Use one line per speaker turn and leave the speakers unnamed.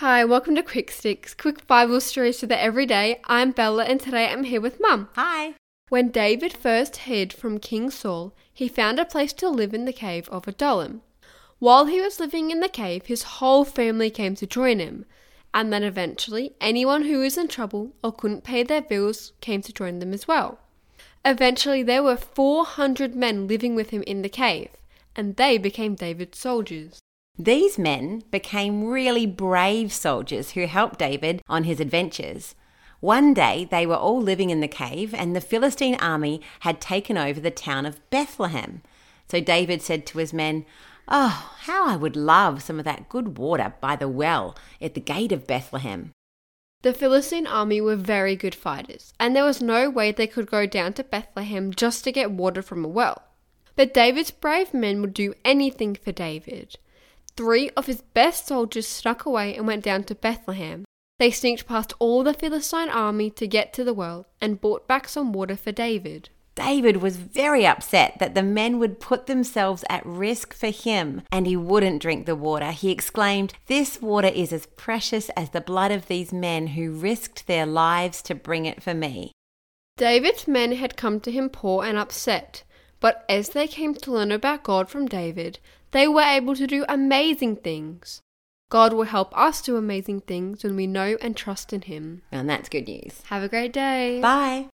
Hi, welcome to Quick Sticks, quick Bible stories for the everyday. I'm Bella and today I'm here with Mum.
Hi.
When David first hid from King Saul, he found a place to live in the cave of Adullam. While he was living in the cave, his whole family came to join him, and then eventually anyone who was in trouble or couldn't pay their bills came to join them as well. Eventually, there were 400 men living with him in the cave, and they became David's soldiers.
These men became really brave soldiers who helped David on his adventures. One day they were all living in the cave, and the Philistine army had taken over the town of Bethlehem. So David said to his men, Oh, how I would love some of that good water by the well at the gate of Bethlehem.
The Philistine army were very good fighters, and there was no way they could go down to Bethlehem just to get water from a well. But David's brave men would do anything for David. Three of his best soldiers snuck away and went down to Bethlehem. They sneaked past all the Philistine army to get to the well and brought back some water for David.
David was very upset that the men would put themselves at risk for him and he wouldn't drink the water. He exclaimed, This water is as precious as the blood of these men who risked their lives to bring it for me.
David's men had come to him poor and upset, but as they came to learn about God from David, they were able to do amazing things. God will help us do amazing things when we know and trust in Him.
And that's good news.
Have a great day.
Bye.